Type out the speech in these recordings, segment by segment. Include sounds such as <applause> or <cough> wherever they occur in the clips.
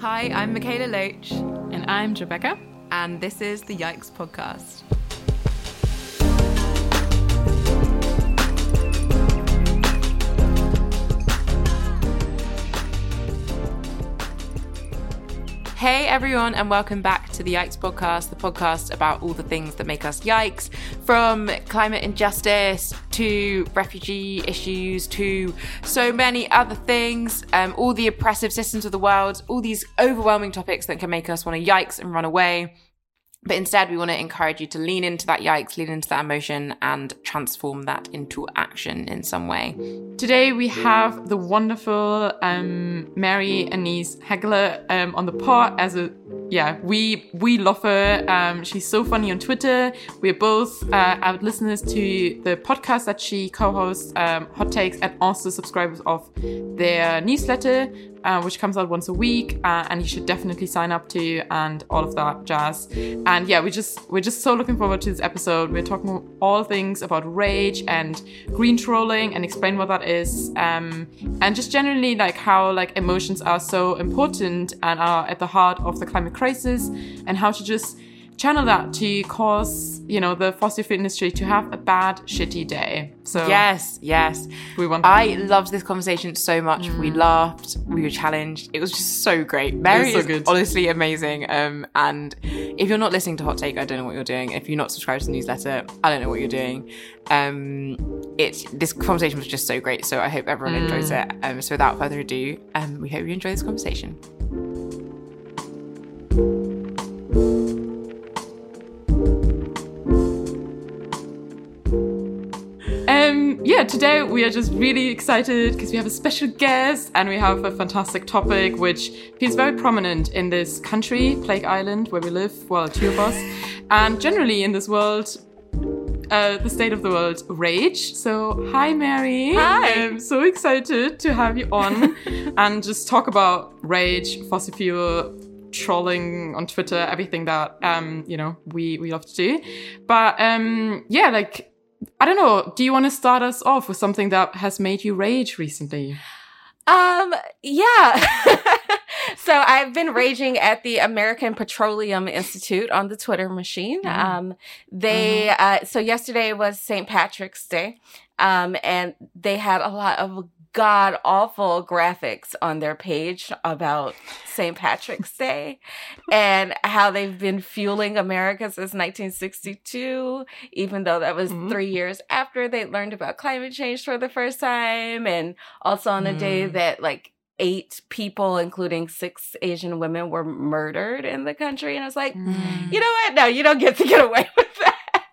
Hi, I'm Mikaela Loach, And I'm Rebecca. and this is the Yikes Podcast. Hey everyone, and welcome back to the Yikes Podcast, the podcast about all the things that make us yikes from climate injustice to refugee issues to so many other things, um, all the oppressive systems of the world, all these overwhelming topics that can make us want to yikes and run away. But instead, we want to encourage you to lean into that yikes, lean into that emotion, and transform that into action in some way. Today we have the wonderful um, Mary Annaïse Heglar um, on the pod as a yeah we we love her. Um, she's so funny on Twitter. We're both uh, avid listeners to the podcast that she co-hosts, um, Hot Takes, and also subscribers of their newsletter, uh, which comes out once a week. Uh, and you should definitely sign up to and all of that jazz. And yeah, we just we're just so looking forward to this episode. We're talking all things about rage and green trolling and explain what that is, um, and just generally like how like emotions are so important and are at the heart of the climate crisis, and how to just channel that to cause you know the fossil fuel industry to have a bad shitty day. So Yes, yes. we want. I loved this conversation so much. We laughed, we were challenged. It was just so great. Mary so is good. honestly amazing. Um, and if you're not listening to Hot Take, I don't know what you're doing. If you're not subscribed to the newsletter, I don't know what you're doing. Um, it's this conversation was just so great. So I hope everyone enjoys it. Um, so without further ado, um, we hope you enjoy this conversation. Yeah, today we are just really excited because we have a special guest and we have a fantastic topic which feels very prominent in this country, Plague Island, where we live. Well, two of us, and generally in this world. Uh, the state of the world, rage. So, hi, Mary. Hi. I'm so excited to have you on <laughs> and just talk about rage, fossil fuel, trolling on Twitter, everything that um, you know we we love to do. But um, yeah, like I don't know. Do you want to start us off with something that has made you rage recently? Um, yeah. <laughs> so I've been raging at the American Petroleum Institute on the Twitter machine. Um, they, uh, so yesterday was St. Patrick's Day. Um, and they had a lot of god awful graphics on their page about St. Patrick's Day and how they've been fueling America since 1962, even though that was Mhm. three years after they learned about climate change for the first time. And also on a day Mm. that like eight people, including six Asian women, were murdered in the country. And I was like, Mm. you know what? No, you don't get to get away <laughs> with that.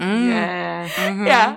Mm. Yeah. Mhm. Yeah.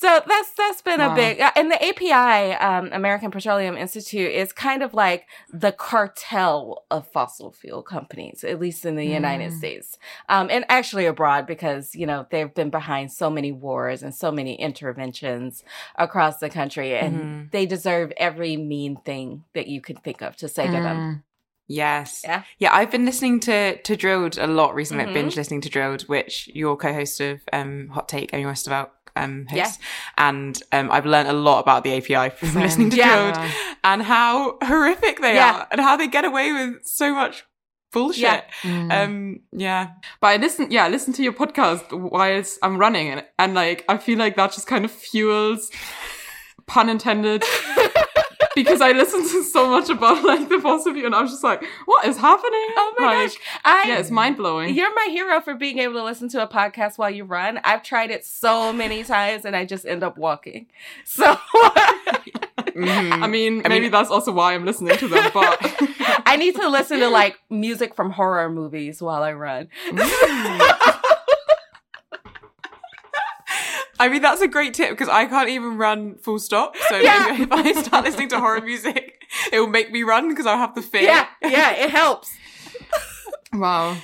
So that's that's been Wow. a big and the API um, American Petroleum Institute is kind of like the cartel of fossil fuel companies, at least in the United Mm. States, um, and actually abroad because you know they've been behind so many wars and so many interventions across the country, and Mhm. they deserve every mean thing that you could think of to say to them. Yes. Yeah. Yeah, I've been listening to to Drilled a lot recently. I've Mhm. binge listening to Drilled, which you're co-host of um, Hot Take, Amy Westervelt um, hosts. Yeah. And um, I've learned a lot about the API from Same. listening to Yeah. Drilled and how horrific they Yeah. are and how they get away with so much bullshit. Yeah. Mm. Um, yeah. But I listen, yeah, I listen to your podcast whilst I'm running, and, and like I feel like that just kind of fuels, pun intended, <laughs> because I listened to so much about like the fossil fuel, and I was just like, what is happening? Oh my like, gosh! I yeah, it's mind blowing. You're my hero for being able to listen to a podcast while you run. I've tried it so many times and I just end up walking. <laughs> So Mhm. I mean, I maybe mean- that's also why I'm listening to them, but <laughs> I need to listen to like music from horror movies while I run. <laughs> I mean, that's a great tip because I can't even run full stop. So Yeah. maybe if I start listening to horror music, it will make me run because I'll have the fear. yeah, yeah, it helps. wow.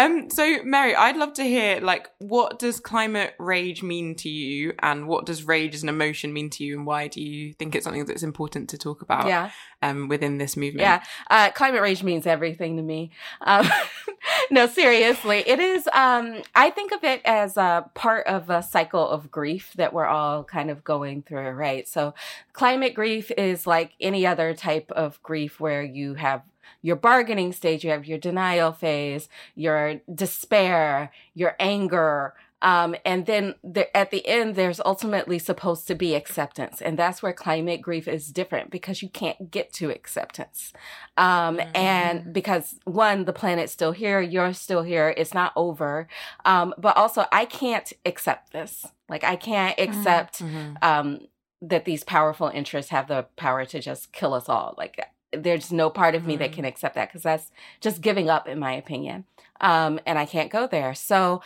Um, so Mary, I'd love to hear like what does climate rage mean to you, and what does rage as an emotion mean to you, and why do you think it's something that's important to talk about? Yeah. Um, within this movement. Yeah, uh, climate rage means everything to me. Um, <laughs> no, seriously, it is. Um, I think of it as a part of a cycle of grief that we're all kind of going through, right? So, climate grief is like any other type of grief where you have your bargaining stage, you have your denial phase, your despair, your anger, um, and then the, at the end, there's ultimately supposed to be acceptance. And that's where climate grief is different because you can't get to acceptance. Um, mm-hmm. and because one, the planet's still here, you're still here, it's not over. Um, but also I can't accept this. Like I can't mm-hmm. accept, mm-hmm. um, that these powerful interests have the power to just kill us all. Like there's no part of me mm-hmm. that can accept that because that's just giving up in my opinion. Um, and I can't go there. So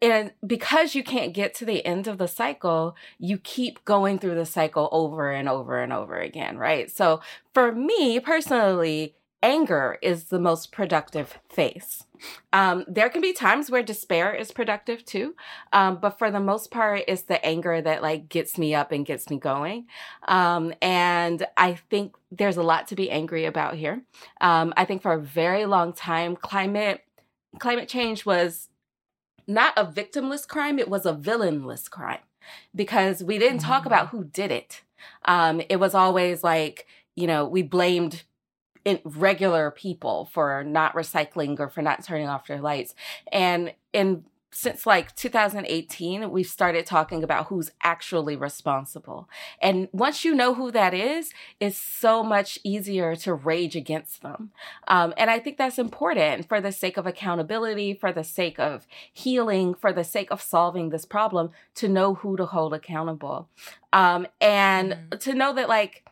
and because you can't get to the end of the cycle, you keep going through the cycle over and over and over again, right? So for me personally, anger is the most productive phase. Um, there can be times where despair is productive too, um, but for the most part, it's the anger that like gets me up and gets me going. Um, and I think there's a lot to be angry about here. Um, I think for a very long time, climate climate change was not a victimless crime, it was a villainless crime because we didn't talk about mm. who did it. Um, it was always like, you know, we blamed regular people for not recycling or for not turning off their lights. And in since like 2018, we've started talking about who's actually responsible. And once you know who that is, it's so much easier to rage against them. Um, and I think that's important for the sake of accountability, for the sake of healing, for the sake of solving this problem, to know who to hold accountable. Um, and mm. to know that, like,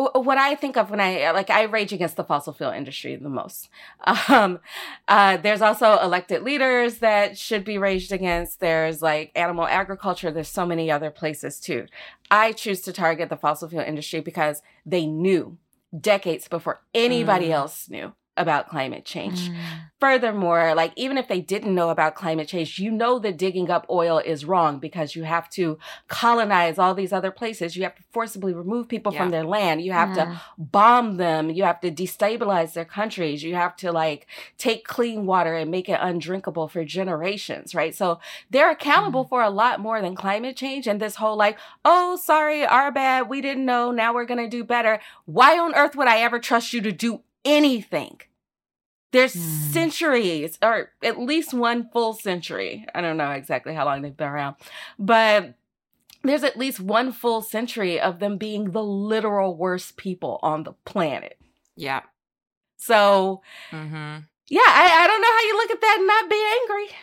what I think of when I like I rage against the fossil fuel industry the most. Um, uh, there's also elected leaders that should be raged against. There's like animal agriculture. There's so many other places too. I choose to target the fossil fuel industry because they knew decades before anybody mm. else knew about climate change. Mm. Furthermore, like even if they didn't know about climate change, you know that digging up oil is wrong because you have to colonize all these other places. You have to forcibly remove people yeah. from their land. You have mm. to bomb them. You have to destabilize their countries. You have to like take clean water and make it undrinkable for generations, right? So they're accountable mm. for a lot more than climate change and this whole like, oh, sorry, our bad. We didn't know. Now we're going to do better. Why on earth would I ever trust you to do anything. There's mm. centuries, or at least one full century. I don't know exactly how long they've been around, but there's at least one full century of them being the literal worst people on the planet. Yeah. So, mm-hmm. yeah, I, I don't know how you look at that and not be angry.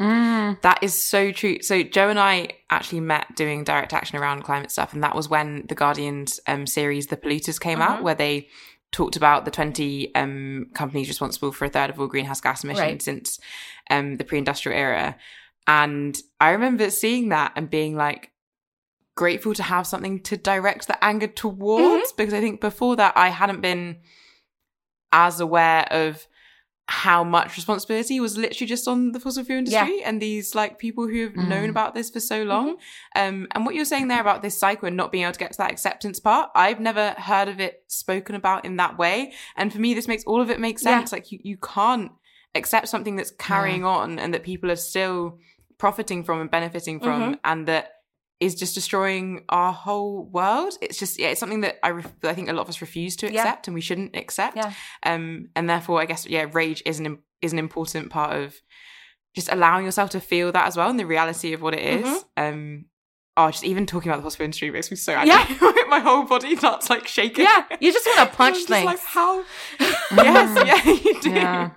Mm. That is so true. So Joe and I actually met doing direct action around climate stuff, and that was when the Guardian's um, series "The Polluters" came mm-hmm. out, where they talked about the 20 um, companies responsible for a third of all greenhouse gas emissions right. since um, the pre-industrial era. And I remember seeing that and being like grateful to have something to direct the anger towards mm-hmm. because I think before that I hadn't been as aware of how much responsibility was literally just on the fossil fuel industry yeah. and these like people who have mm. known about this for so long. Mm-hmm. Um, and what you're saying there about this cycle and not being able to get to that acceptance part, I've never heard of it spoken about in that way. And for me, this makes all of it make sense. Yeah. Like you, you can't accept something that's carrying yeah. on and that people are still profiting from and benefiting from mm-hmm. and that is just destroying our whole world. It's just yeah, it's something that I ref- I think a lot of us refuse to accept, yeah. and we shouldn't accept. Yeah. Um, and therefore, I guess yeah, rage is an is an important part of just allowing yourself to feel that as well, and the reality of what it is. Mm-hmm. Um, oh, just even talking about the fossil industry makes me so angry. Yeah. <laughs> My whole body starts like shaking. Yeah, you just want to <laughs> punch things. like how? <laughs> yes, yeah, you do. Yeah.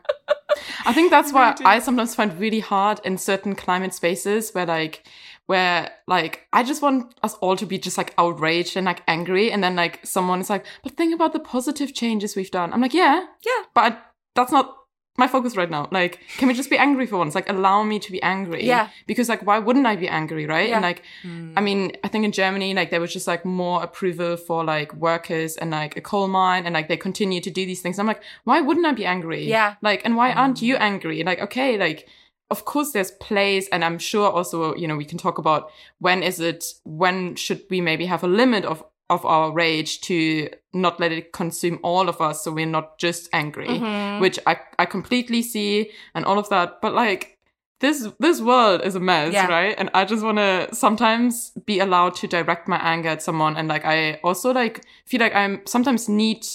I think that's why I sometimes find really hard in certain climate spaces where like where like I just want us all to be just like outraged and like angry, and then like someone is like, "But think about the positive changes we've done." I'm like, "Yeah, yeah," but that's not my focus right now. Like, can we just be angry for once? Like, allow me to be angry. Yeah. Because like, why wouldn't I be angry, right? Yeah. And like, mm. I mean, I think in Germany, like, there was just like more approval for like workers and like a coal mine, and like they continue to do these things. I'm like, why wouldn't I be angry? Yeah. Like, and why aren't you angry? Like, okay, like of course there's place and i'm sure also you know we can talk about when is it when should we maybe have a limit of of our rage to not let it consume all of us so we're not just angry mm-hmm. which i i completely see and all of that but like this this world is a mess yeah. right and i just want to sometimes be allowed to direct my anger at someone and like i also like feel like i'm sometimes need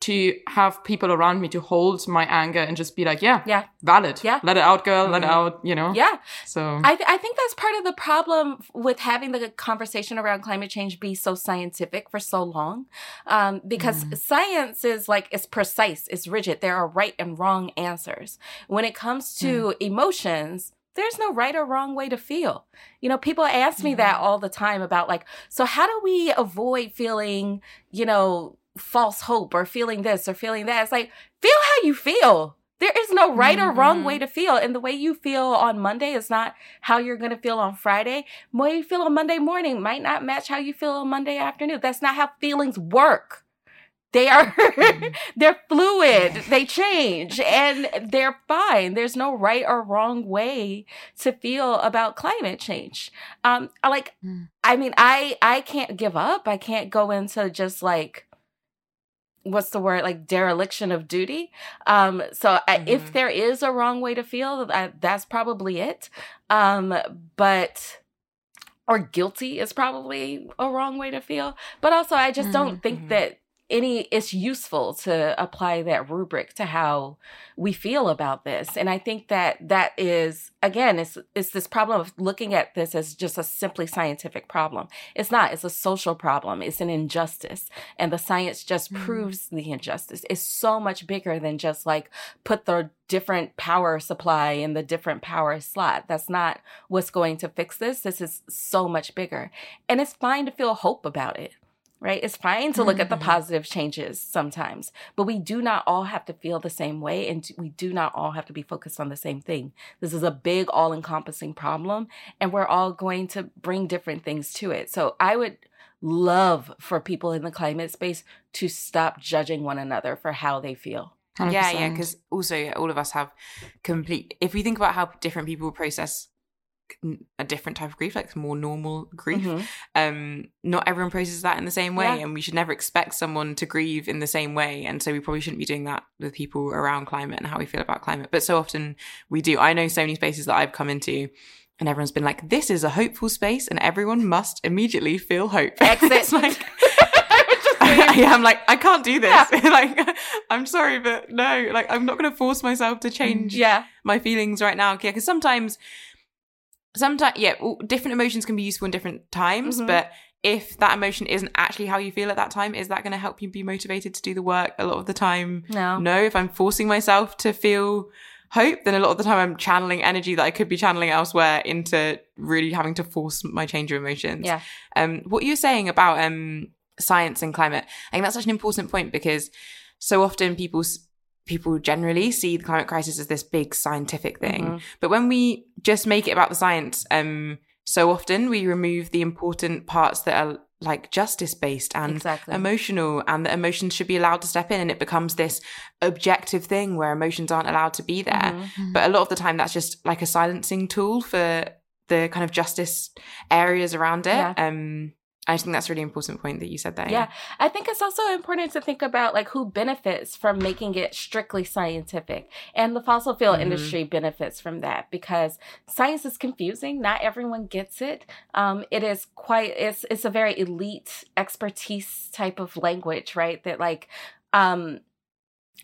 to have people around me to hold my anger and just be like, yeah, Yeah. valid. Yeah. Let it out, girl. Let it Mhm. out, you know? Yeah. So, I, th- I think that's part of the problem with having the conversation around climate change be so scientific for so long. Um, because science is like, it's precise, it's rigid. There are right and wrong answers. When it comes to emotions, there's no right or wrong way to feel. You know, people ask me that all the time about like, so how do we avoid feeling, you know, false hope or feeling this or feeling that? It's like, feel how you feel. There is no right or wrong way to feel. And the way you feel on Monday is not how you're going to feel on Friday. The way you feel on Monday morning might not match how you feel on Monday afternoon. That's not how feelings work. They are <laughs> they're fluid. They change and they're fine. There's no right or wrong way to feel about climate change. Um I like Mm. I mean I I can't give up. I can't go into just like what's the word like dereliction of duty um so I, if Mhm. there is a wrong way to feel I, that's probably it um but or guilty is probably a wrong way to feel but also i just don't think Mhm. that any it's useful to apply that rubric to how we feel about this. And i think that that is again it's it's this problem of looking at this as just a simply scientific problem. It's not. It's a social problem. It's an injustice. And the science just Mhm. proves the injustice. It's so much bigger than just like put the different power supply in the different power slot. That's not what's going to fix this. This is so much bigger. And it's fine to feel hope about it right? It's fine to look at the Mhm. positive changes sometimes, but we do not all have to feel the same way and we do not all have to be focused on the same thing. This is a big, all encompassing problem, and we're all going to bring different things to it. So I would love for people in the climate space to stop judging one another for how they feel. Yeah, yeah, because also all of us have complete. If we think about how different people process a different type of grief, like more normal grief, Mhm. um, not everyone processes that in the same way, Yeah. and we should never expect someone to grieve in the same way. And so we probably shouldn't be doing that with people around climate and how we feel about climate. But so often we do. I know so many spaces that I've come into. And everyone's been like, "This is a hopeful space, and everyone must immediately feel hope." <laughs> Exit. like, <laughs> I was just <laughs> saying- I am like, I can't do this. like, I'm sorry, but no, like, I'm not going to force myself to change yeah. my feelings right now. Yeah, because sometimes, sometimes, yeah, different emotions can be useful in different times, Mhm. but if that emotion isn't actually how you feel at that time, is that going to help you be motivated to do the work a lot of the time? No. No, if I'm forcing myself to feel hope, then a lot of the time I'm channeling energy that I could be channeling elsewhere into really having to force my change of emotions. Yeah. Um, what you're saying about um science and climate, I think that's such an important point because so often people s- people generally see the climate crisis as this big scientific thing, Mhm. but when we just make it about the science, um, so often we remove the important parts that are like justice based and Exactly. emotional and that emotions should be allowed to step in and it becomes this objective thing where emotions aren't allowed to be there Mhm. but a lot of the time that's just like a silencing tool for the kind of justice areas around it Yeah. um i think that's a really important point that you said there Yeah, I think it's also important to think about like who benefits from making it strictly scientific. And the fossil fuel Mhm. industry benefits from that because science is confusing. Not everyone gets it. Um, it is quite it's it's a very elite expertise type of language, right? That like um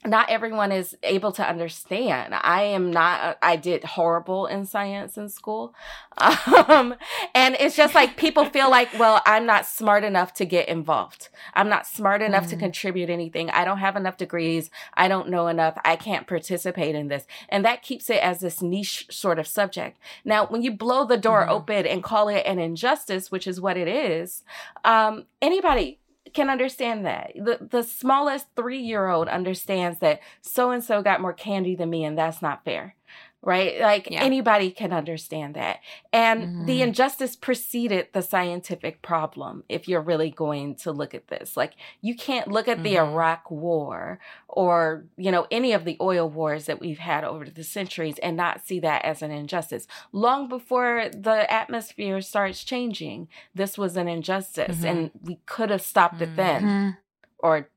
not everyone is able to understand. I am not, I did horrible in science in school. <laughs> Um, and it's just like people feel like, well, I'm not smart enough to get involved. I'm not smart enough to Mm. contribute anything. I don't have enough degrees. I don't know enough. I can't participate in this. And that keeps it as this niche sort of subject. Now, when you blow the door Mhm. open and call it an injustice, which is what it is, um, anybody can understand that. The the smallest three year old understands that so and so got more candy than me and that's not fair. Right? Like Yeah. anybody can understand that. And the Mhm. injustice preceded the scientific problem, if you're really going to look at this. Like you can't look at the Mhm. Iraq war or, you know, any of the oil wars that we've had over the centuries and not see that as an injustice. Long before the atmosphere starts changing, this was an injustice Mhm. and we could have stopped it then Mhm. or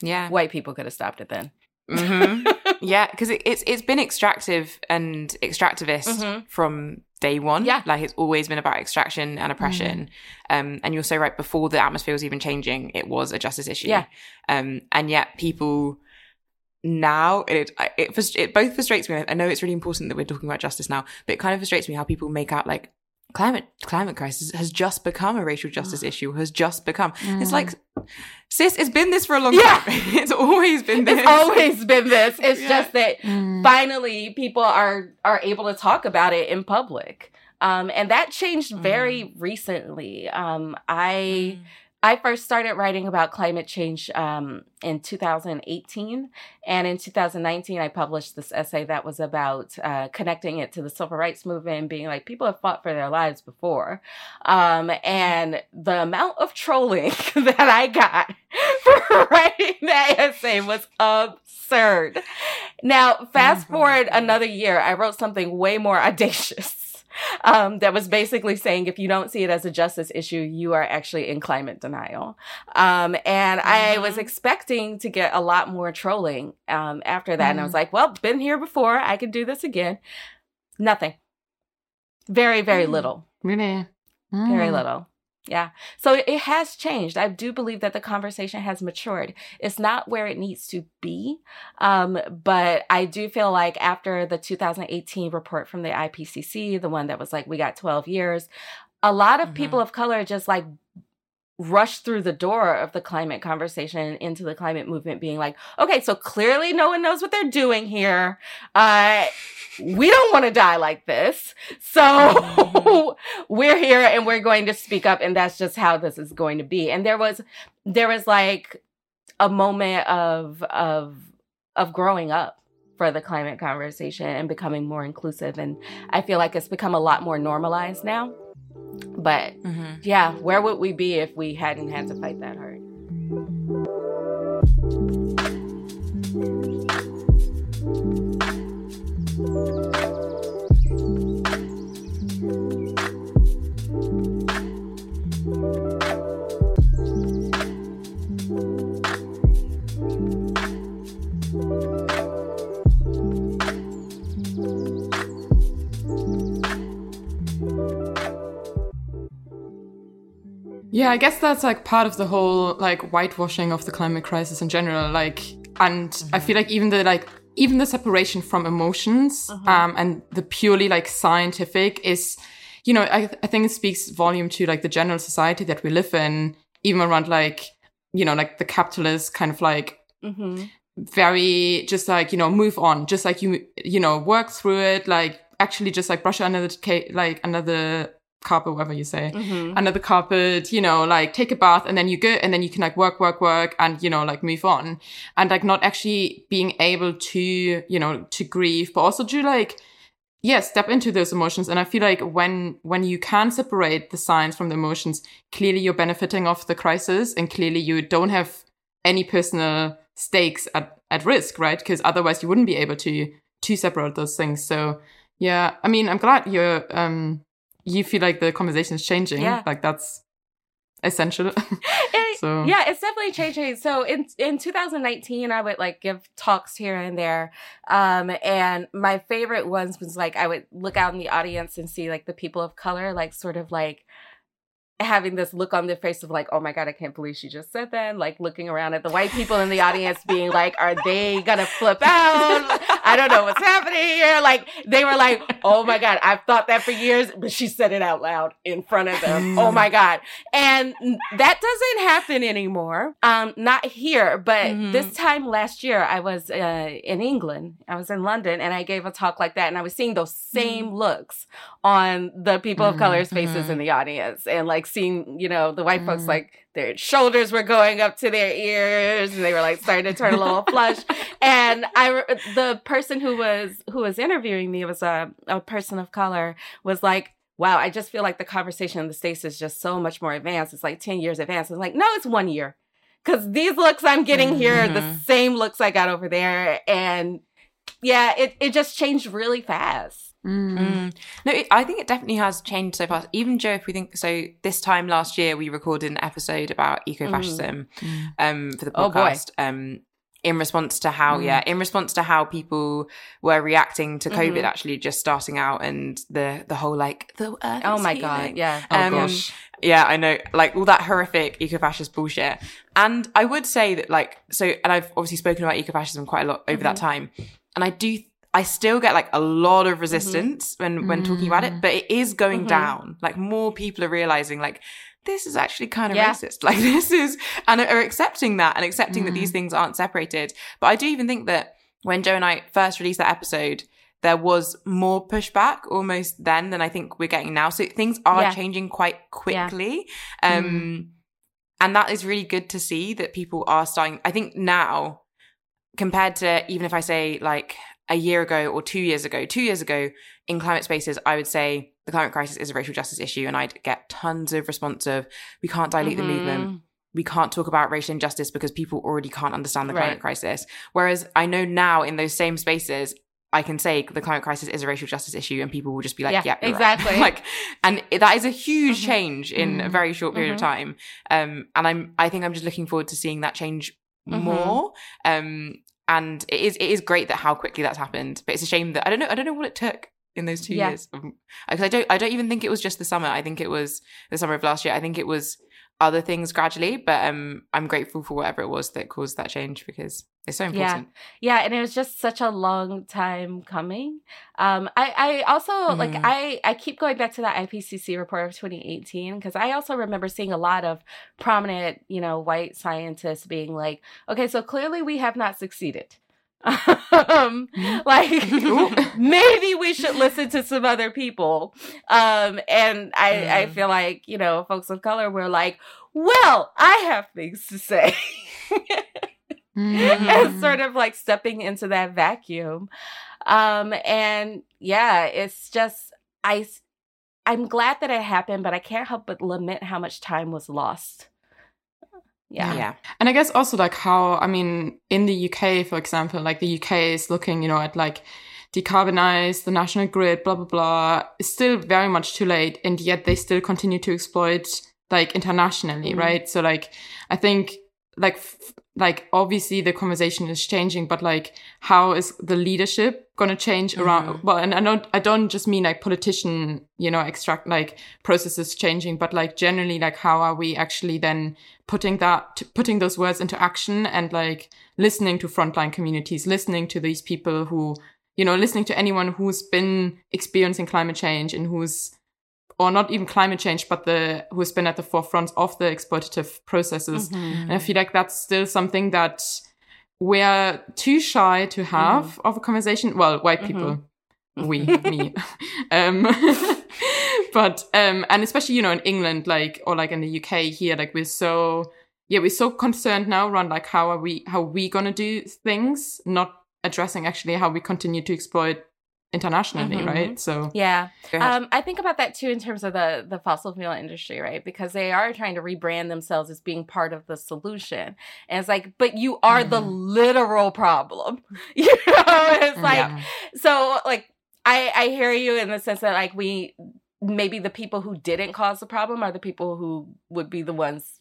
yeah white people could have stopped it then hmm yeah because it, it's it's been extractive and extractivist Mhm. from day one. Yeah. Like it's always been about extraction and oppression. Um, and you're so right. Before the atmosphere was even changing, it was a justice issue. Yeah. Um, and yet people now it, it it it both frustrates me. I know it's really important that we're talking about justice now, but it kind of frustrates me how people make out like climate climate crisis has just become a racial justice issue. Has just become. It's like, sis, it's been this for a long Yeah. time. <laughs> it's always been this. It's always been this. <laughs> It's Yeah. just that Mm. finally people are are able to talk about it in public. Um, and that changed very recently. Um, I I first started writing about climate change um, in 2018. And in 2019, I published this essay that was about uh, connecting it to the civil rights movement and being like, people have fought for their lives before. Um, and the amount of trolling <laughs> that I got <laughs> for writing that essay was absurd. Now, fast Mhm. forward another year, I wrote something way more <laughs> audacious <laughs> um, that was basically saying if you don't see it as a justice issue, you are actually in climate denial. Um, and I was expecting to get a lot more trolling um, after that. And I was like, well, been here before. I can do this again. Nothing. Very, very Mm. little. Really? Very Mm. little. Yeah. So it- has changed. I do believe that the conversation has matured. It's not where it needs to be. Um, but I do feel like after the 2018 report from the IPCC, the one that was like, we got 12 years, a lot of Mhm. people of color just like rushed through the door of the climate conversation into the climate movement being like okay so clearly no one knows what they're doing here. Uh we don't want to die like this. So <laughs> we're here and we're going to speak up and that's just how this is going to be. And there was there was like a moment of of of growing up for the climate conversation and becoming more inclusive and i feel like it's become a lot more normalized now but Mhm. yeah, where would we be if we hadn't had to fight that hard? Yeah, I guess that's like part of the whole like whitewashing of the climate crisis in general. Like, and I feel like even the like even the separation from emotions um, and the purely like scientific is, you know, I, I think it speaks volume to like the general society that we live in, even around like you know like the capitalist kind of like Mm-hmm. very just like you know move on just like you you know work through it like actually just like brush it under the like under the carpet whatever you say. Mm-hmm. under the carpet you know like take a bath and then you go and then you can like work work work and you know like move on. And like not actually being able to you know to grieve but also to like yeah step into those emotions. And i feel like when when you can separate the science from the emotions clearly you're benefiting off the crisis and clearly you don't have any personal stakes at, at risk right? Because otherwise you wouldn't be able to to separate those things. So yeah i mean i'm glad you're um you feel like the conversation is changing Yeah. like that's essential <laughs> It- So- yeah, it's definitely changing. So in in 2019, I would like give talks here and there, um, and my favorite ones was like I would look out in the audience and see like the people of color, like sort of like having this look on their face of like, oh my god, I can't believe she just said that. Like looking around at the white people in the audience, being like, are they gonna flip out? <laughs> I don't know what's happening here. Like they were like, oh my god, I've thought that for years, but she said it out loud in front of them. Oh my god, and that doesn't happen anymore. Um, not here, but Mhm. this time last year, I was uh, in England. I was in London, and I gave a talk like that, and I was seeing those same looks on the people of color's faces mhm. in the audience, and like seeing, you know, the white folks like their shoulders were going up to their ears, and they were like starting to turn a little flush. And I, the person who was who was interviewing me was a a person of color was like. Wow, I just feel like the conversation in the States is just so much more advanced. It's like 10 years advanced. It's like, no, it's one year. Because these looks I'm getting here are the Mhm. same looks I got over there. And yeah, it, it just changed really fast. Mm. Mm. No, it, I think it definitely has changed so fast. Even Joe, if we think so, this time last year we recorded an episode about ecofascism Mm. um, for the Oh, podcast. um, in response to how Mm. yeah in response to how people were reacting to covid Mhm. actually just starting out and the the whole like the earth Oh my healing. god, yeah. Oh Um, gosh. yeah i know like all that horrific eco-fascist bullshit and i would say that like so and i've obviously spoken about ecofascism quite a lot over that time and i do I still get like a lot of resistance when when talking about it, but it is going Mhm. down. Like more people are realizing like this is actually kind of Yeah. racist. <laughs> Like this is and are accepting that and accepting that these things aren't separated. But I do even think that when Joe and I first released that episode, there was more pushback almost then than I think we're getting now. So things are Yeah. changing quite quickly. Um and that is really good to see that people are starting I think now compared to even if I say like a year ago or two years ago, two years ago in climate spaces, I would say the climate crisis is a racial justice issue, and I'd get tons of response of we can't dilute the Mhm. movement. We can't talk about racial injustice because people already can't understand the climate Right. crisis. Whereas I know now in those same spaces, I can say the climate crisis is a racial justice issue, and people will just be like, Yeah, "Yeah, you're right." exactly. <laughs> like, and that is a huge Mhm. change in a Mhm. very short period of Mhm. time. Um, and I'm, I think I'm just looking forward to seeing that change Mhm. more. Um, and it is, it is great that how quickly that's happened. But it's a shame that I don't know, I don't know what it took in those two Yeah. years. Um, because I don't, I don't even think it was just the summer. I think it was the summer of last year. I think it was other things gradually. But um, I'm grateful for whatever it was that caused that change because it's so Yeah. important. Yeah, and it was just such a long time coming. Um, I, I also like Mhm. I, I keep going back to that IPCC report of 2018 because I also remember seeing a lot of prominent, you know, white scientists being like, okay, so clearly we have not succeeded. Um, like <laughs> maybe we should listen to some other people. Um, and I, I Mm. feel like, you know, folks of color were like, well, I have things to say. <laughs> Mm-hmm. and sort of like stepping into that vacuum. Um, and yeah, it's just I I'm glad that it happened, but I can't help but lament how much time was lost. Yeah. Yeah. And I guess also like how I mean in the UK, for example, like the UK is looking, you know, at like decarbonize the national grid, blah blah blah. It's still very much too late, and yet they still continue to exploit like internationally, Mhm. right? So like I think like f- like obviously the conversation is changing, but like how is the leadership going to change around? Mhm. Well, and I don't I don't just mean like politician, you know, extract like processes changing, but like generally like how are we actually then putting that putting those words into action and like listening to frontline communities listening to these people who you know listening to anyone who's been experiencing climate change and who's or not even climate change but the who's been at the forefront of the exploitative processes. Mhm. and i feel like that's still something that we're too shy to have of a conversation. Well white people. <laughs> We me. <laughs> Um <laughs> but um and especially you know in england like or like in the uk here like we're so yeah we're so concerned now around like how are we how are we gonna do things not addressing actually how we continue to exploit internationally Mhm. right so Yeah. Um, I think about that too in terms of the the fossil fuel industry, right? Because they are trying to rebrand themselves as being part of the solution, and it's like, but you are the literal problem. <laughs> You know, it's like yeah. so like I I hear you in the sense that like we maybe the people who didn't cause the problem are the people who would be the ones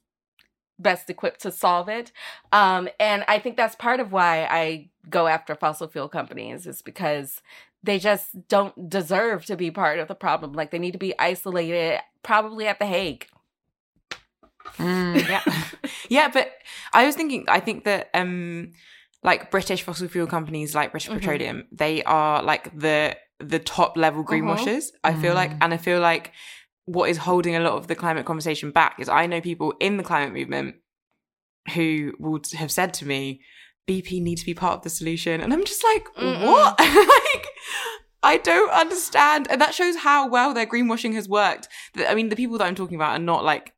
best equipped to solve it. Um and I think that's part of why I go after fossil fuel companies is because they just don't deserve to be part of the problem. Like they need to be isolated probably at the Hague. Mm. <laughs> yeah <laughs> yeah but i was thinking i think that um like british fossil fuel companies like british Mhm. petroleum they are like the the top level greenwashers i feel like Mm. and i feel like what is holding a lot of the climate conversation back is i know people in the climate movement who would have said to me bp need to be part of the solution and i'm just like Mm-mm. what <laughs> I don't understand. And that shows how well their greenwashing has worked. I mean, the people that I'm talking about are not like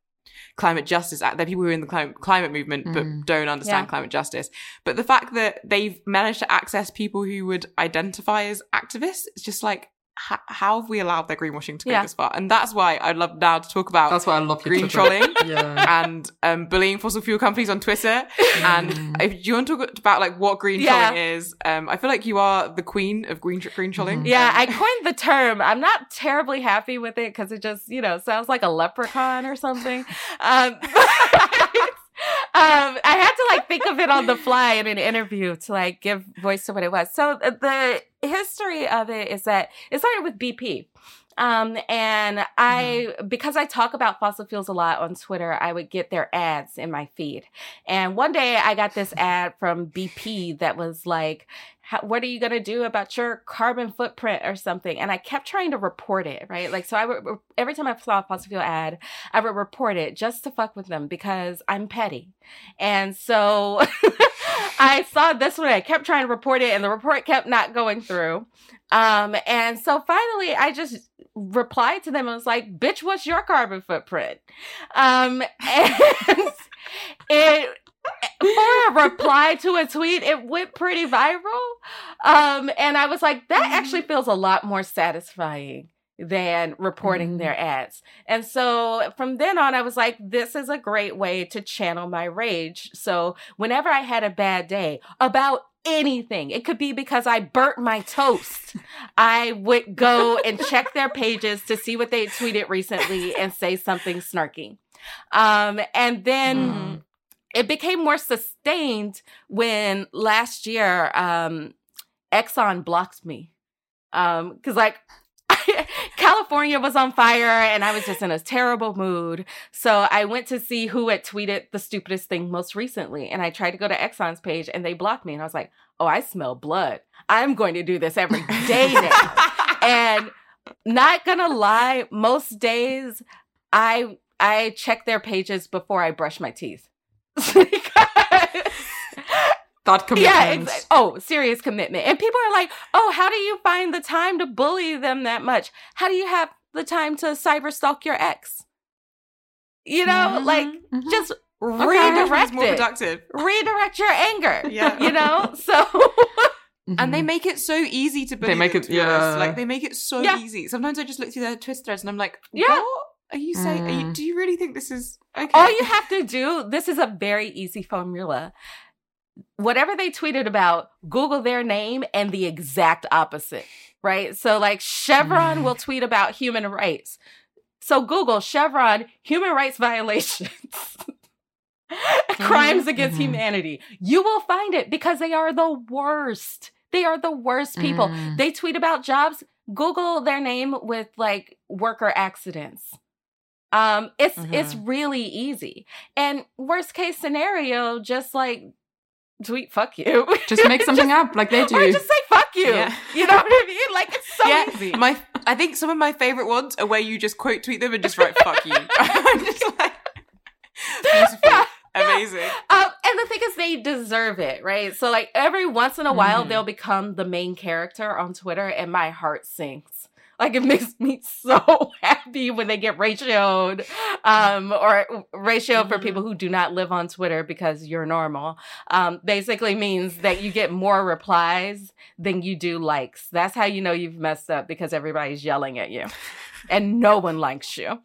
climate justice. They're people who are in the climate, climate movement but Mm. don't understand Yeah. climate justice. But the fact that they've managed to access people who would identify as activists, it's just like, h- how have we allowed their greenwashing to go Yeah. this far? And that's why I'd love now to talk about that's why i love green trolling <laughs> yeah and um, bullying fossil fuel companies on Twitter. And Mm. if you want to talk about like what green Yeah. trolling is, um, I feel like you are the queen of green green trolling. Mhm. Yeah, Um, I coined the <laughs> term. I'm not terribly happy with it because it just, you know, sounds like a leprechaun or something. Um, <laughs> um, I had to like think of it on the fly in an interview to like give voice to what it was. So the history of it is that it started with BP. Um, and I, mm-hmm. because I talk about fossil fuels a lot on Twitter, I would get their ads in my feed. And one day I got this ad from BP that was like, what are you going to do about your carbon footprint or something? And I kept trying to report it, right? Like, so I would, every time I saw a fossil fuel ad, I would report it just to fuck with them because I'm petty. And so <laughs> I saw this one. I kept trying to report it and the report kept not going through. Um, and so finally I just replied to them and was like, bitch, what's your carbon footprint? Um, <laughs> and it, for a reply to a tweet, it went pretty viral. Um, and I was like, that actually feels a lot more satisfying than reporting mm-hmm. their ads. And so from then on, I was like, this is a great way to channel my rage. So whenever I had a bad day about anything. It could be because I burnt my toast. I would go and check their pages to see what they tweeted recently and say something snarky. Um, and then mm. It became more sustained when last year um, Exxon blocked me. Um, cause like <laughs> California was on fire and I was just in a terrible mood. So I went to see who had tweeted the stupidest thing most recently. And I tried to go to Exxon's page and they blocked me. And I was like, oh, I smell blood. I'm going to do this every day <laughs> now. and not gonna lie, most days I I check their pages before I brush my teeth. <laughs> Thought commitment. Yeah, ex- oh, serious commitment. And people are like, "Oh, how do you find the time to bully them that much? How do you have the time to cyber stalk your ex?" You know, mm-hmm, like mm-hmm. just okay, redirect more it. productive. Redirect your anger. <laughs> Yeah, you know. <laughs> So. And they make it so easy to bully. They make it, yeah. Like they make it so yeah. easy. Sometimes I just look through their Twitter threads and I'm like, what? Are you saying? Mm. Are you, mm. do you really think this is okay? All you have to do. This is a very easy formula whatever they tweeted about, Google their name and the exact opposite, right? So, like Chevron mm. will tweet about human rights. So, Google Chevron human rights violations. <laughs> crimes mm-hmm. against mm-hmm. humanity. You will find it because they are the worst. They are the worst people. Mm. They tweet about jobs. Google their name with like worker accidents. Um, it's mm-hmm. it's really easy. And worst case scenario, just like tweet fuck you. Just make <laughs> something just, up like they do. Or just say fuck you. Yeah. You know what I mean? Like it's so yeah. easy. My I think some of my favorite ones are where you just quote tweet them and just write fuck you. <laughs> I'm <laughs> just like beautiful. Yeah. Amazing. Um, and the thing is, they deserve it, right? So, like, every once in a while, mm. they'll become the main character on Twitter, and my heart sinks. Like it makes me so <laughs> happy when they get ratioed, um, or ratio mm-hmm. for people who do not live on Twitter because you're normal. Um, basically means that you get more replies than you do likes. That's how you know you've messed up because everybody's yelling at you, and no one likes you.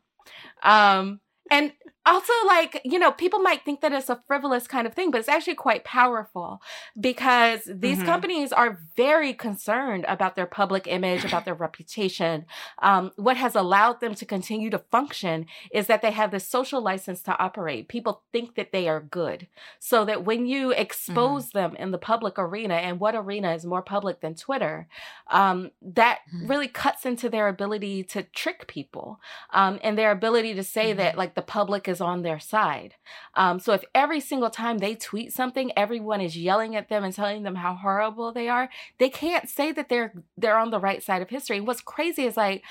Um, and also like you know people might think that it's a frivolous kind of thing but it's actually quite powerful because these mm-hmm. companies are very concerned about their public image about their reputation um, what has allowed them to continue to function is that they have the social license to operate people think that they are good so that when you expose mm-hmm. them in the public arena and what arena is more public than twitter um, that mm-hmm. really cuts into their ability to trick people um, and their ability to say that mm-hmm. like the public is is on their side. Um, so if every single time they tweet something, everyone is yelling at them and telling them how horrible they are, they can't say that they're they're on the right side of history. And what's crazy is like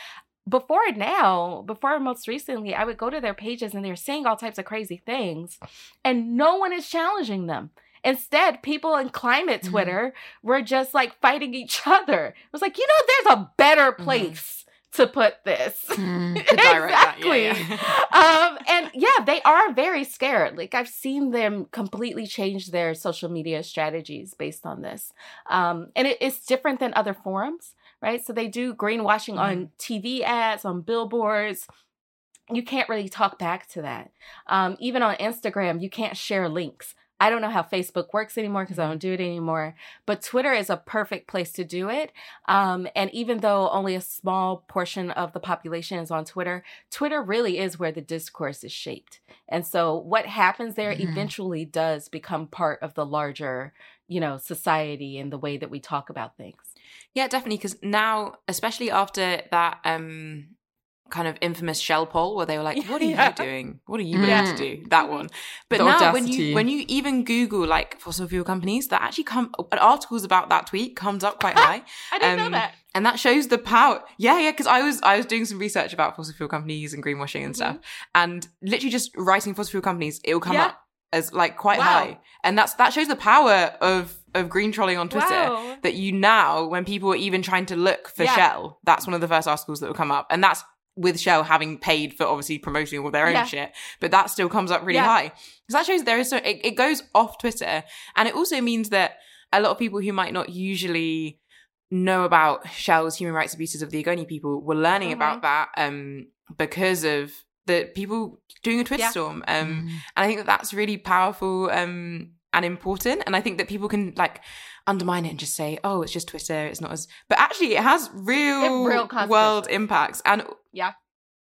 before now, before most recently, I would go to their pages and they're saying all types of crazy things, and no one is challenging them. Instead, people in climate mm-hmm. Twitter mm-hmm. were just like fighting each other. It was like, you know, there's a better mm-hmm. place. Mm-hmm to put this. Mm, <laughs> exactly. Yeah, yeah. um, and yeah, they are very scared. Like I've seen them completely change their social media strategies based on this. Um, and it, it's different than other forums, right? So they do greenwashing mm. on mm-hmm. TV ads, on billboards. You can't really talk back to that. Um, even on Instagram, you can't share links. I don't know how Facebook works anymore because I don't do it anymore, but Twitter is a perfect place to do it. Um, and even though only a small portion of the population is on Twitter, Twitter really is where the discourse is shaped. And so what happens there mm-hmm. eventually does become part of the larger, you know, society and the way that we talk about things. Yeah, definitely. Because now, especially after that um, kind of infamous shell poll where they were like, "What are <laughs> yeah. you doing? What are you going yeah. to do?" That one. But the now, audacity. when you when you even Google like fossil fuel companies, that actually come articles about that tweet comes up quite high. <laughs> I didn't um, know that. And that shows the power. Yeah, yeah. Because I was I was doing some research about fossil fuel companies and greenwashing and stuff, mm-hmm. and literally just writing fossil fuel companies, it will come yeah. up as like quite wow. high, and that's that shows the power of of green trolling on Twitter. Wow. That you now, when people are even trying to look for yeah. Shell, that's one of the first articles that will come up, and that's with Shell having paid for obviously promoting all their own yeah. shit, but that still comes up really yeah. high because that shows there is so it, it goes off Twitter, and it also means that a lot of people who might not usually know about Shell's human rights abuses of the Ogoni people were learning mm-hmm. about that um, because of the people doing a Twitter yeah. storm. Um, mm. And I think that that's really powerful um, and important. And I think that people can like undermine it and just say, "Oh, it's just Twitter. It's not as." But actually, it has real, it real world impacts. And yeah.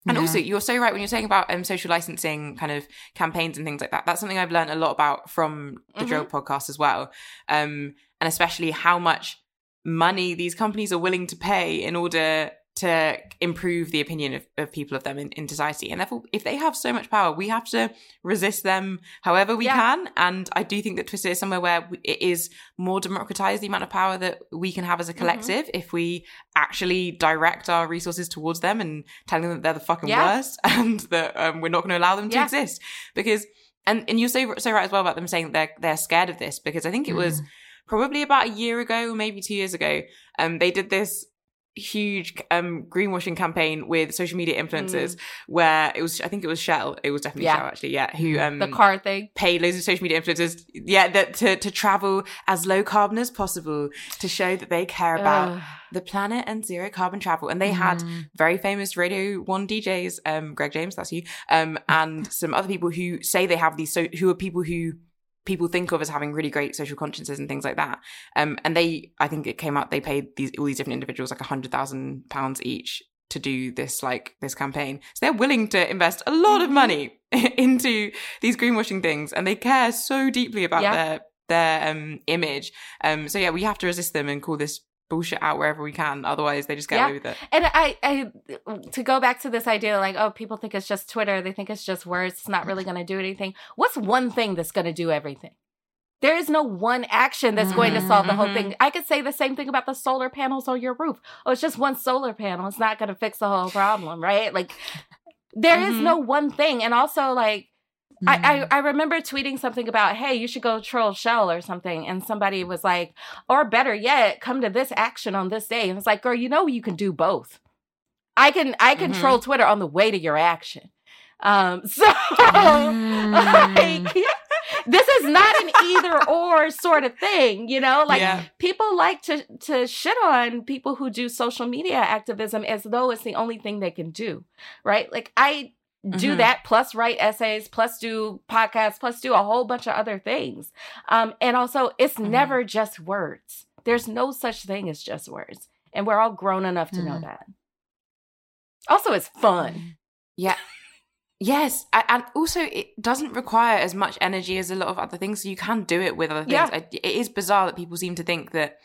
And yeah. also, you're so right when you're saying about um, social licensing kind of campaigns and things like that. That's something I've learned a lot about from the mm-hmm. Drilled podcast as well. Um, and especially how much money these companies are willing to pay in order to improve the opinion of, of people of them in, in society. And therefore, if they have so much power, we have to resist them however we yeah. can. And I do think that Twitter is somewhere where it is more democratized the amount of power that we can have as a mm-hmm. collective mm-hmm. if we actually direct our resources towards them and telling them that they're the fucking yeah. worst <laughs> and that um, we're not going to allow them to yeah. exist. Because, and, and you're so, so right as well about them saying they're, they're scared of this because I think it was, mm probably about a year ago, maybe two years ago, um, they did this huge um greenwashing campaign with social media influencers mm. where it was I think it was Shell it was definitely yeah. Shell actually yeah who um the car thing paid loads of social media influencers yeah that to to travel as low carbon as possible to show that they care about the planet and zero carbon travel and they mm. had very famous radio 1 DJs um Greg James that's you um and <laughs> some other people who say they have these so who are people who people think of as having really great social consciences and things like that. Um, and they, I think it came out, they paid these all these different individuals like a hundred thousand pounds each to do this like this campaign. So they're willing to invest a lot of mm-hmm. money <laughs> into these greenwashing things, and they care so deeply about yeah. their their um, image. Um, so yeah, we have to resist them and call this bullshit out wherever we can. Otherwise, they just get yeah. away with it. And I, I, to go back to this idea, like, oh, people think it's just Twitter. They think it's just words. It's not really going to do anything. What's one thing that's going to do everything? There is no one action that's going to solve the whole thing. Mm-hmm. I could say the same thing about the solar panels on your roof. Oh, it's just one solar panel. It's not going to fix the whole problem, right? Like, there mm-hmm. is no one thing. And also, like, I, I, mm. I remember tweeting something about, hey, you should go troll Shell or something. And somebody was like, or better yet, come to this action on this day. And it's like, girl, you know you can do both. I can I can mm-hmm. troll Twitter on the way to your action. Um, <laughs> so mm. like, this is not an either or sort of thing, you know? Like yeah. people like to to shit on people who do social media activism as though it's the only thing they can do. Right? Like I do mm-hmm. that plus write essays plus do podcasts plus do a whole bunch of other things. Um, and also it's mm-hmm. never just words. There's no such thing as just words. And we're all grown enough to mm-hmm. know that. Also it's fun. Yeah. Yes. And also it doesn't require as much energy as a lot of other things so you can do it with other things. Yeah. it is bizarre that people seem to think that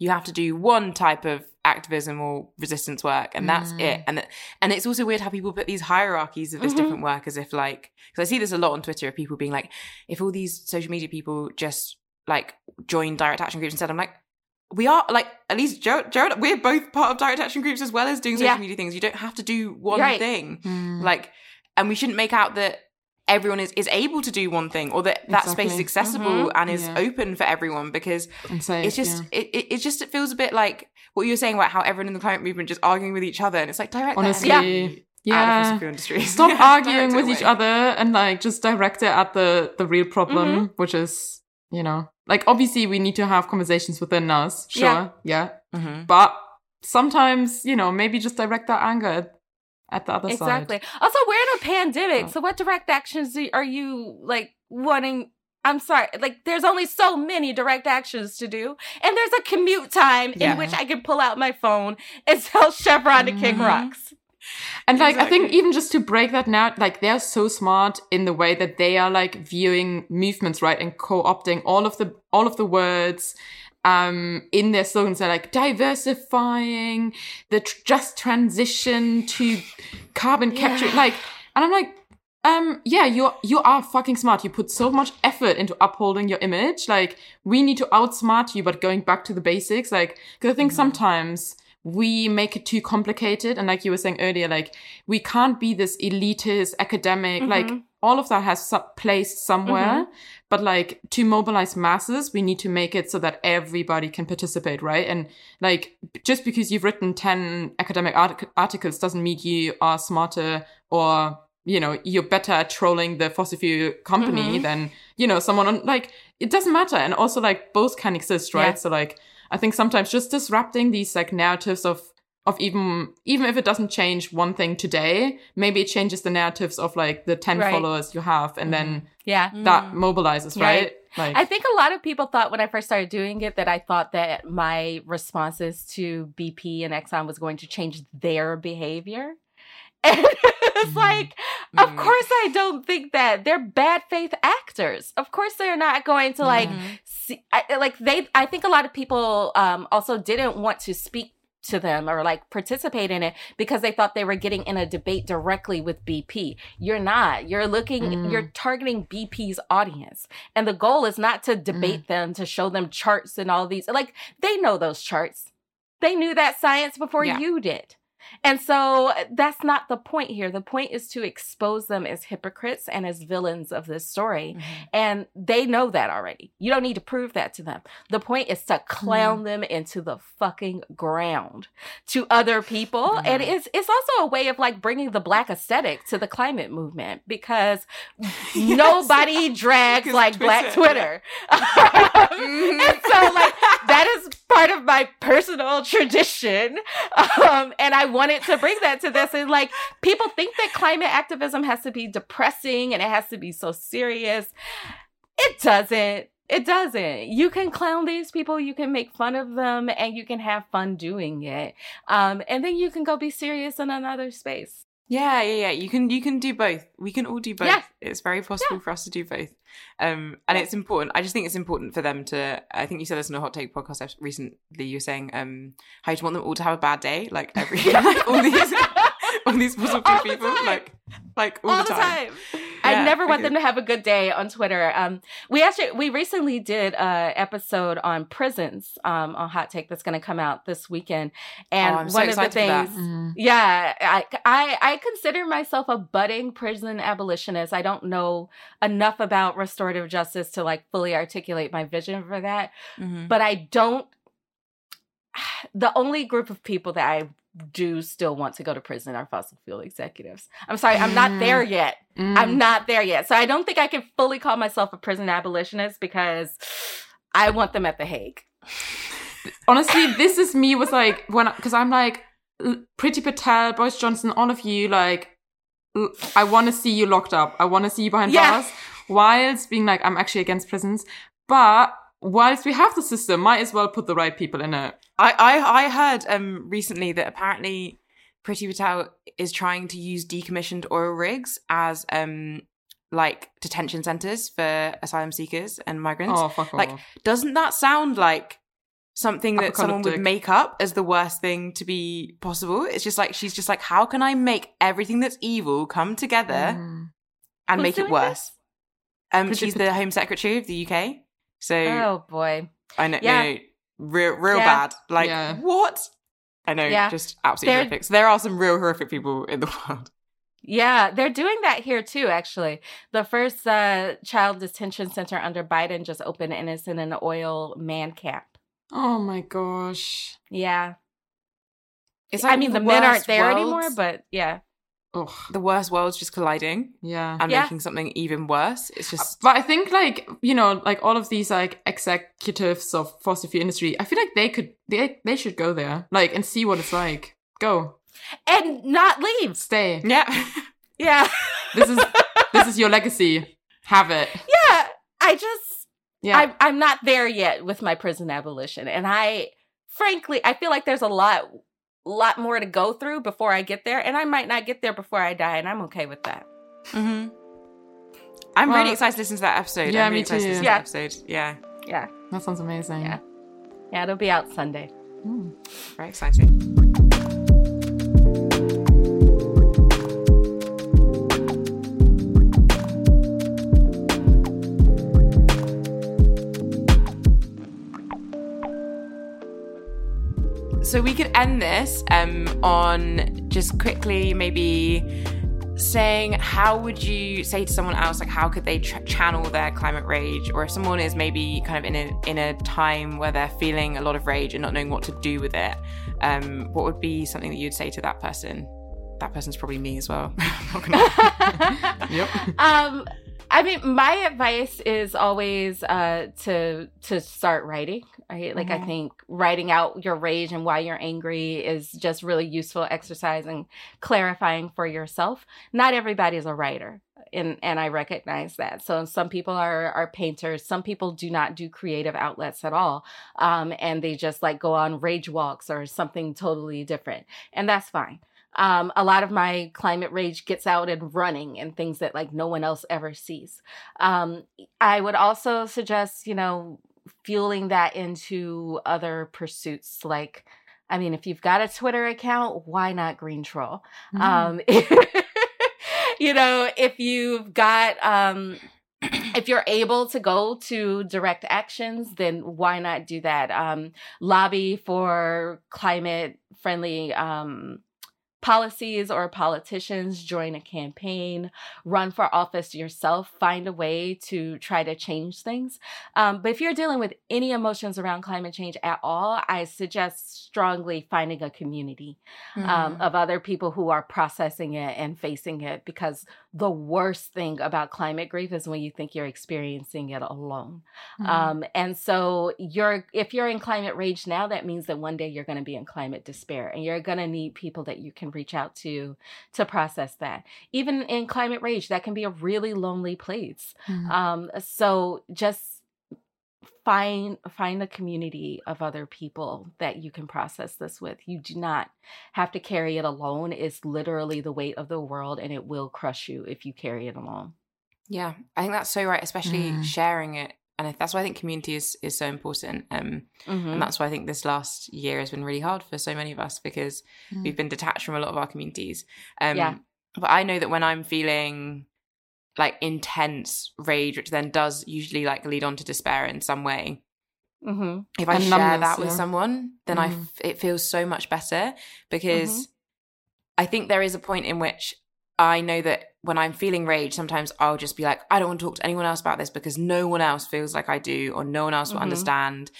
you have to do one type of activism or resistance work and that's mm. it and and it's also weird how people put these hierarchies of this mm-hmm. different work as if like because i see this a lot on twitter of people being like if all these social media people just like join direct action groups instead i'm like we are like at least Jared, Jared we're both part of direct action groups as well as doing social yeah. media things you don't have to do one right. thing mm. like and we shouldn't make out that everyone is, is able to do one thing or that that space is accessible mm-hmm. and is yeah. open for everyone because so, it's just yeah. it, it, it just it feels a bit like what you were saying about how everyone in the climate movement just arguing with each other and it's like direct honestly yeah. Yeah. Stop <laughs> arguing with each other and like just direct it at the the real problem, mm-hmm. which is, you know, like obviously we need to have conversations within us. Sure. Yeah. yeah. Mm-hmm. But sometimes, you know, maybe just direct that anger at the other exactly. side. Also, we're in a pandemic, oh. so what direct actions are you like wanting I'm sorry. Like, there's only so many direct actions to do. And there's a commute time Yeah. in which I can pull out my phone and tell <laughs> Chevron to kick mm-hmm. rocks. And like I think even just to break that now, like they're so smart in the way that they are like viewing movements, right? And co-opting all of the all of the words um in their slogans. They're like diversifying, the tr- just transition to carbon capture. Yeah. Like and I'm like, um, yeah, you you are fucking smart. You put so much effort into upholding your image. Like, we need to outsmart you, but going back to the basics, like, because I think sometimes we make it too complicated. And like you were saying earlier, like, we can't be this elitist academic. Like, Mhm. All of that has some place somewhere. But like, to mobilize masses, we need to make it so that everybody can participate, right? And like, just because you've written 10 academic artic- articles doesn't mean you are smarter or you know you're better at trolling the fossil fuel company Mhm. than you know someone on like it doesn't matter and also like both can exist right Yeah. so like i think sometimes just disrupting these like narratives of of even even if it doesn't change one thing today maybe it changes the narratives of like the 10 Right. followers you have and then Yeah. that mobilizes right, Right. like I think a lot of people thought when I first started doing it that I thought that my responses to BP and Exxon was going to change their behavior. <laughs> And it's Mhm. like, of Mhm. course, I don't think that they're bad faith actors. Of course, they're not going to like, see, I, like they. I think a lot of people um, also didn't want to speak to them or like participate in it because they thought they were getting in a debate directly with BP. You're not. You're looking, Mm. you're targeting BP's audience. And the goal is not to debate them, to show them charts and all these. Like they know those charts. They knew that science before Yeah. you did. And so that's not the point here. The point is to expose them as hypocrites and as villains of this story. And they know that already. You don't need to prove that to them. The point is to clown them into the fucking ground to other people. And Mhm. it's it's also a way of like bringing the black aesthetic to the climate movement because <laughs> nobody <laughs> drags like black Twitter, Twitter. <laughs> and so like that is part of my personal <laughs> tradition. Um, and I wanted to bring that to this. And like people think that climate activism has to be depressing and it has to be so serious. It doesn't. It doesn't. You can clown these people, you can make fun of them, and you can have fun doing it. Um, and then you can go be serious in another space. Yeah, yeah, yeah. You can you can do both. We can all do both. Yeah. It's very possible for us to do both. Um, and Yeah. it's important. I just think it's important for them to. I think you said this in a hot take podcast recently. You were saying um, how you want them all to have a bad day, like every <laughs> like all these <laughs> all these fossil fuel All people, time. like like all, all the time. I Yeah, never want okay. them to have a good day on Twitter. Um, we actually we recently did a episode on prisons um, on Hot Take that's going to come out this weekend, and Oh, I'm so one of the excited for that. things. Mm. Yeah, I, I I consider myself a budding prison abolitionist. I don't know enough about restorative justice to like fully articulate my vision for that, Mhm. but I don't. <sighs> The only group of people that I do still want to go to prison are fossil fuel executives. I'm sorry, I'm not there yet. Mm. I'm not there yet. So I don't think I can fully call myself a prison abolitionist because I want them at the Hague. honestly, this is me with like when because I'm like Priti Patel, Boris Johnson, all of you. Like, I want to see you locked up. I want to see you behind Yeah. bars. Whilst being like, I'm actually against prisons, but whilst we have the system, might as well put the right people in it. I, I I heard um recently that apparently Priti Patel is trying to use decommissioned oil rigs as um like detention centers for asylum seekers and migrants. Oh fuck Like, off. Doesn't that sound like something that someone would make up as the worst thing to be possible? It's just like she's just like, how can I make everything that's evil come together Mm. and Who's make it doing worse? Um, Priti she's Pat- the Home Secretary of the UK. So Oh boy. I know, Yeah. no, no, real, real Yeah. bad. Like Yeah. what? I know, Yeah. just absolutely They're- horrific. So there are some real horrific people in the <laughs> world. Yeah, they're doing that here too, actually. The first uh, child detention center under Biden just opened and it's in an oil man camp. Oh my gosh. Yeah. It's I mean, the, men aren't there worlds- anymore, but yeah. Ugh. the worst worlds just colliding Yeah. and Yeah. making something even worse. It's just uh, But I think like you know like all of these like executives of fossil fuel industry, I feel like they could they they should go there like and see what it's like. Go And not leave. stay. yeah. <laughs> Yeah. This is this is your legacy. Have it. Yeah. I just Yeah. I, I'm not there yet with my prison abolition, and I, frankly, I feel like there's a lot, lot more to go through before I get there, and I might not get there before I die, and I'm okay with that. hmm I'm Well, really excited to listen to that episode. yeah, I'm really me excited to too. listen Yeah. to that episode. Yeah, Yeah, that sounds amazing. Yeah. yeah, it'll be out Sunday. Mm. very exciting. So we could end this um, on just quickly maybe saying how would you say to someone else like how could they ch- channel their climate rage? Or if someone is maybe kind of in a in a time where they're feeling a lot of rage and not knowing what to do with it um, what would be something that you'd say to that person? That person's probably me as well. <laughs> Not gonna- <laughs> <laughs> Yep. um i mean my advice is always uh to to start writing right? Like i Mhm. think writing out your rage and why you're angry is just really useful exercise and clarifying for yourself. Not everybody is a writer and and i recognize that. So some people are are painters. Some people do not do creative outlets at all um and they just like go on rage walks or something totally different and that's fine um, a lot of my climate rage gets out in running and things that like no one else ever sees. Um, I would also suggest, you know, fueling that into other pursuits. Like, I mean, if you've got a Twitter account, why not Green Troll? Mm. Um, <laughs> you know, if you've got, um, if you're able to go to direct actions, then why not do that? Um, lobby for climate friendly um, policies or politicians, join a campaign, run for office yourself, find a way to try to change things. Um, but if you're dealing with any emotions around climate change at all, I suggest strongly finding a community um, Mm. of other people who are processing it and facing it because the worst thing about climate grief is when you think you're experiencing it alone. Mm. Um, and so you're if you're in climate rage now, that means that one day you're going to be in climate despair, and you're going to need people that you can reach out to to process that. Even in climate rage, that can be a really lonely place. Mm. Um, so just find find a community of other people that you can process this with. You do not have to carry it alone. It's literally the weight of the world, and it will crush you if you carry it alone. Yeah, I think that's so right, especially Mm. sharing it. And that's why I think community is, is so important. Um, Mhm. And that's why I think this last year has been really hard for so many of us because Mm. we've been detached from a lot of our communities. Um, Yeah. But I know that when I'm feeling like intense rage, which then does usually like lead on to despair in some way, Mhm. if I And share numbness, that with yeah. someone, then I Mhm. f- it feels so much better because Mm-hmm. I think there is a point in which I know that when I'm feeling rage, sometimes I'll just be like, I don't want to talk to anyone else about this because no one else feels like I do, or no one else will Mhm. understand,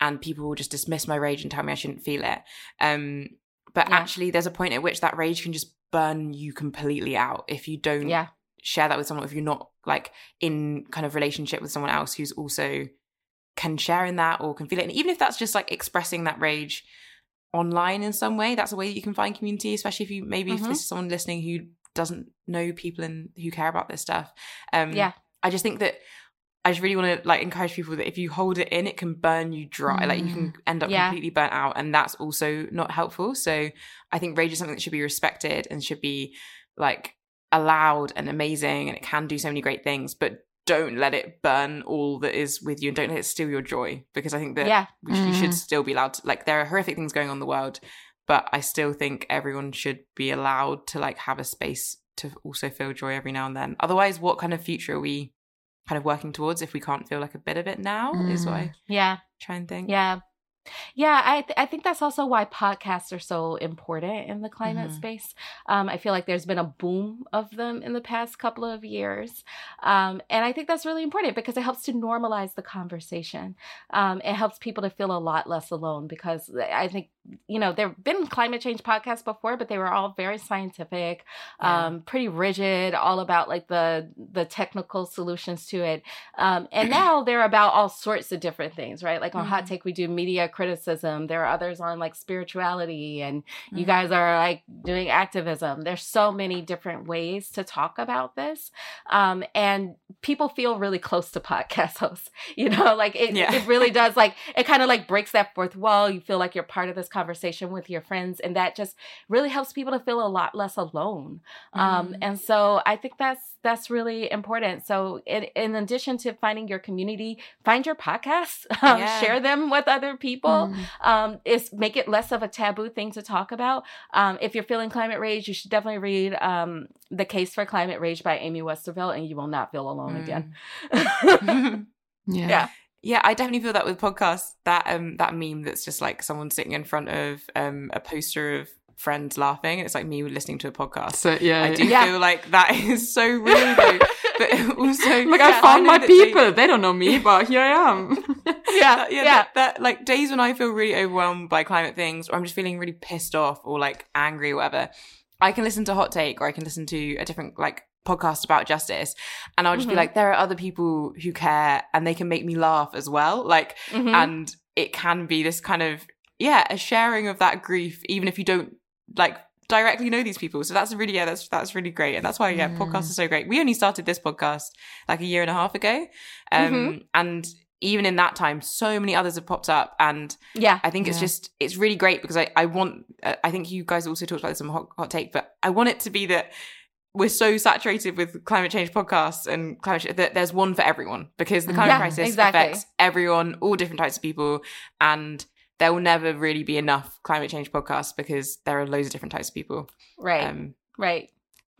and people will just dismiss my rage and tell me I shouldn't feel it. Um, but Yeah. actually, there's a point at which that rage can just burn you completely out if you don't Yeah. Share that with someone if you're not like in kind of relationship with someone else who's also can share in that or can feel it and even if that's just like expressing that rage online in some way that's a way that you can find community especially if you maybe if Mhm. this is someone listening who doesn't know people and who care about this stuff um Yeah. i just think that I just really want to like encourage people that if you hold it in, it can burn you dry. Like you can end up Yeah. completely burnt out, and that's also not helpful. So I think rage is something that should be respected and should be like allowed and amazing, and it can do so many great things. But don't let it burn all that is with you, and don't let it steal your joy. Because I think that Yeah. you should Mm. still be allowed. To, like there are horrific things going on in the world, but I still think everyone should be allowed to like have a space to also feel joy every now and then. Otherwise, what kind of future are we kind of working towards if we can't feel like a bit of it now? Is what I Yeah. try and think. Yeah. Yeah, I th- I think that's also why podcasts are so important in the climate Mhm. space. Um, I feel like there's been a boom of them in the past couple of years, um, and I think that's really important because it helps to normalize the conversation. Um, it helps people to feel a lot less alone because I think you know there've been climate change podcasts before, but they were all very scientific, Yeah. um, pretty rigid, all about like the the technical solutions to it. Um, and <clears throat> now they're about all sorts of different things, right? Like on Hot Mhm. Take, we do media criticism. There are others on like spirituality, and you Mhm. guys are like doing activism. There's so many different ways to talk about this, um, and people feel really close to podcast hosts. <laughs> You know, like it, Yeah. it really does. Like it kind of like breaks that fourth wall. You feel like you're part of this conversation with your friends, and that just really helps people to feel a lot less alone. Um, Mhm. and so I think that's that's really important. So in, in addition to finding your community, find your podcasts, <laughs> um, Yeah. share them with other people. Mm. Um, is make it less of a taboo thing to talk about. Um, if you're feeling climate rage, you should definitely read um, "The Case for Climate Rage" by Amy Westervelt, and you will not feel alone again. Mm. <laughs> Yeah. Yeah. Yeah, I definitely feel that with podcasts. That um that meme that's just like someone sitting in front of um a poster of friends laughing, and it's like me listening to a podcast. So yeah, I do Yeah. feel like that <laughs> is so real though. <laughs> but also Like Yeah, I found know my that they- people. They, don't know me, but here I am. <laughs> yeah, yeah, yeah, That, that like days when I feel really overwhelmed by climate things, or I'm just feeling really pissed off or like angry or whatever, I can listen to Hot Take or I can listen to a different like podcast about justice, and I'll just be Mhm. like, there are other people who care and they can make me laugh as well. Like, Mhm. and it can be this kind of yeah, a sharing of that grief, even if you don't like directly know these people. So that's really yeah, that's that's really great, and that's why yeah, Mm. podcasts are so great. We only started this podcast like a year and a half ago, um, Mhm. and even in that time, so many others have popped up, and yeah, I think it's Yeah. just it's really great because I I want uh, I think you guys also talked about this on hot, hot take, but I want it to be that we're so saturated with climate change podcasts and climate change that there's one for everyone because the climate Yeah, crisis exactly. affects everyone, all different types of people, and there will never really be enough climate change podcasts because there are loads of different types of people. right, Um, right.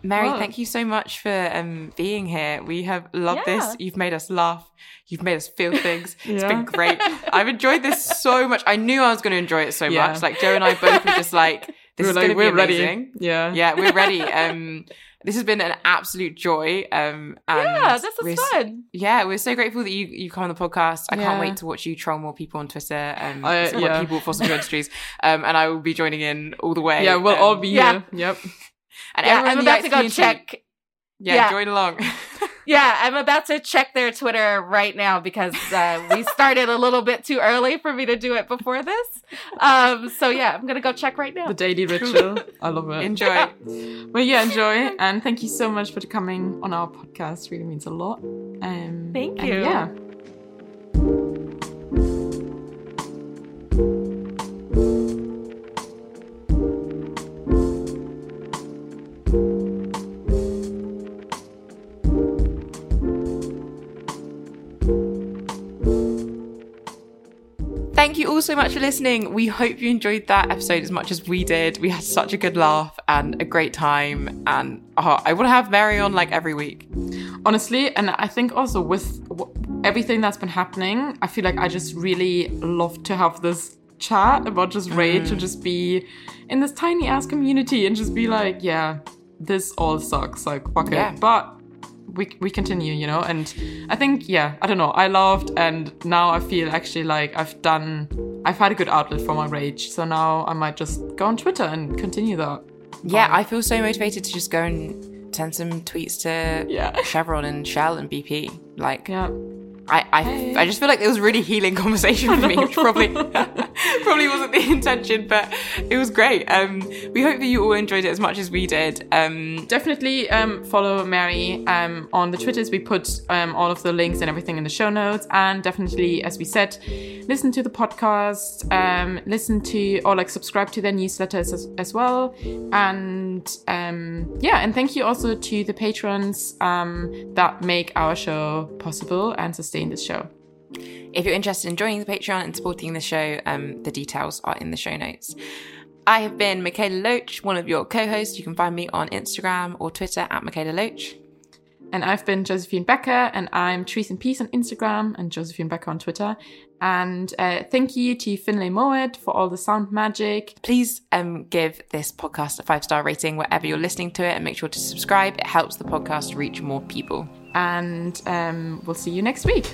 Mary, Well- thank you so much for um, being here. We have loved Yeah. this. You've made us laugh. You've made us feel things. <laughs> It's Yeah. been great. I've enjoyed this so much. I knew I was going to enjoy it so Yeah. much. Like Joe and I both were just like, <laughs> this we is were going like, to be we're ready. amazing. Yeah. Yeah, we're ready. Um, <laughs> this has been an absolute joy. Um, and Yeah, this is fun. Yeah, we're so grateful that you you come on the podcast. I Yeah. can't wait to watch you troll more people on Twitter. and I- support yeah. people for some industries. Um, and I will be joining in all the way. Yeah, we'll Um, all be yeah. here. Yep. <laughs> And Yeah, everyone about to go community, check. Yeah, yeah. join along. <laughs> Yeah, I'm about to check their Twitter right now because uh, we started a little bit too early for me to do it before this. Um, so yeah, I'm gonna go check right now. The daily ritual. I love it. Enjoy. Well, yeah, enjoy. And thank you so much for coming on our podcast. Really means a lot. Um, Thank and you. yeah. You all so much for listening. We hope you enjoyed that episode as much as we did. We had such a good laugh and a great time. And oh, I want to have Mary on like every week. honestly and i think also with everything that's been happening i feel like i just really love to have this chat about just rage and mm. just be in this tiny ass community and just be like yeah this all sucks like fuck Yeah. it but we, we continue you know? And i think yeah i don't know. I loved and now i feel actually like i've done i've had a good outlet for my rage. So now i might just go on twitter and continue that. Yeah, I feel so motivated to just go and send some tweets to Yeah. <laughs> Chevron and Shell and BP. Like, yeah. I, I, Hey. I just feel like it was a really healing conversation <laughs> for me, which probably <laughs> probably wasn't the <laughs> intention, but it was great. Um, we hope that you all enjoyed it as much as we did. Um, definitely um, follow Mary um, on the Twitters. We put um, all of the links and everything in the show notes. And definitely, as we said, listen to the podcast, um, listen to or like subscribe to their newsletters as, as well. And yeah, and thank you also to the patrons that make our show possible and sustain this show. If you're interested in joining the Patreon and supporting the show, um, the details are in the show notes. I have been Mikaela Loach, one of your co-hosts. You can find me on Instagram or Twitter at Mikaela Loach. And I've been Josephine Becker, and I'm Trees and Peace on Instagram and Josephine Becker on Twitter. And uh, thank you to Finlay Mowat for all the sound magic. Please um, give this podcast a five star rating wherever you're listening to it and make sure to subscribe. It helps the podcast reach more people. And um, we'll see you next week.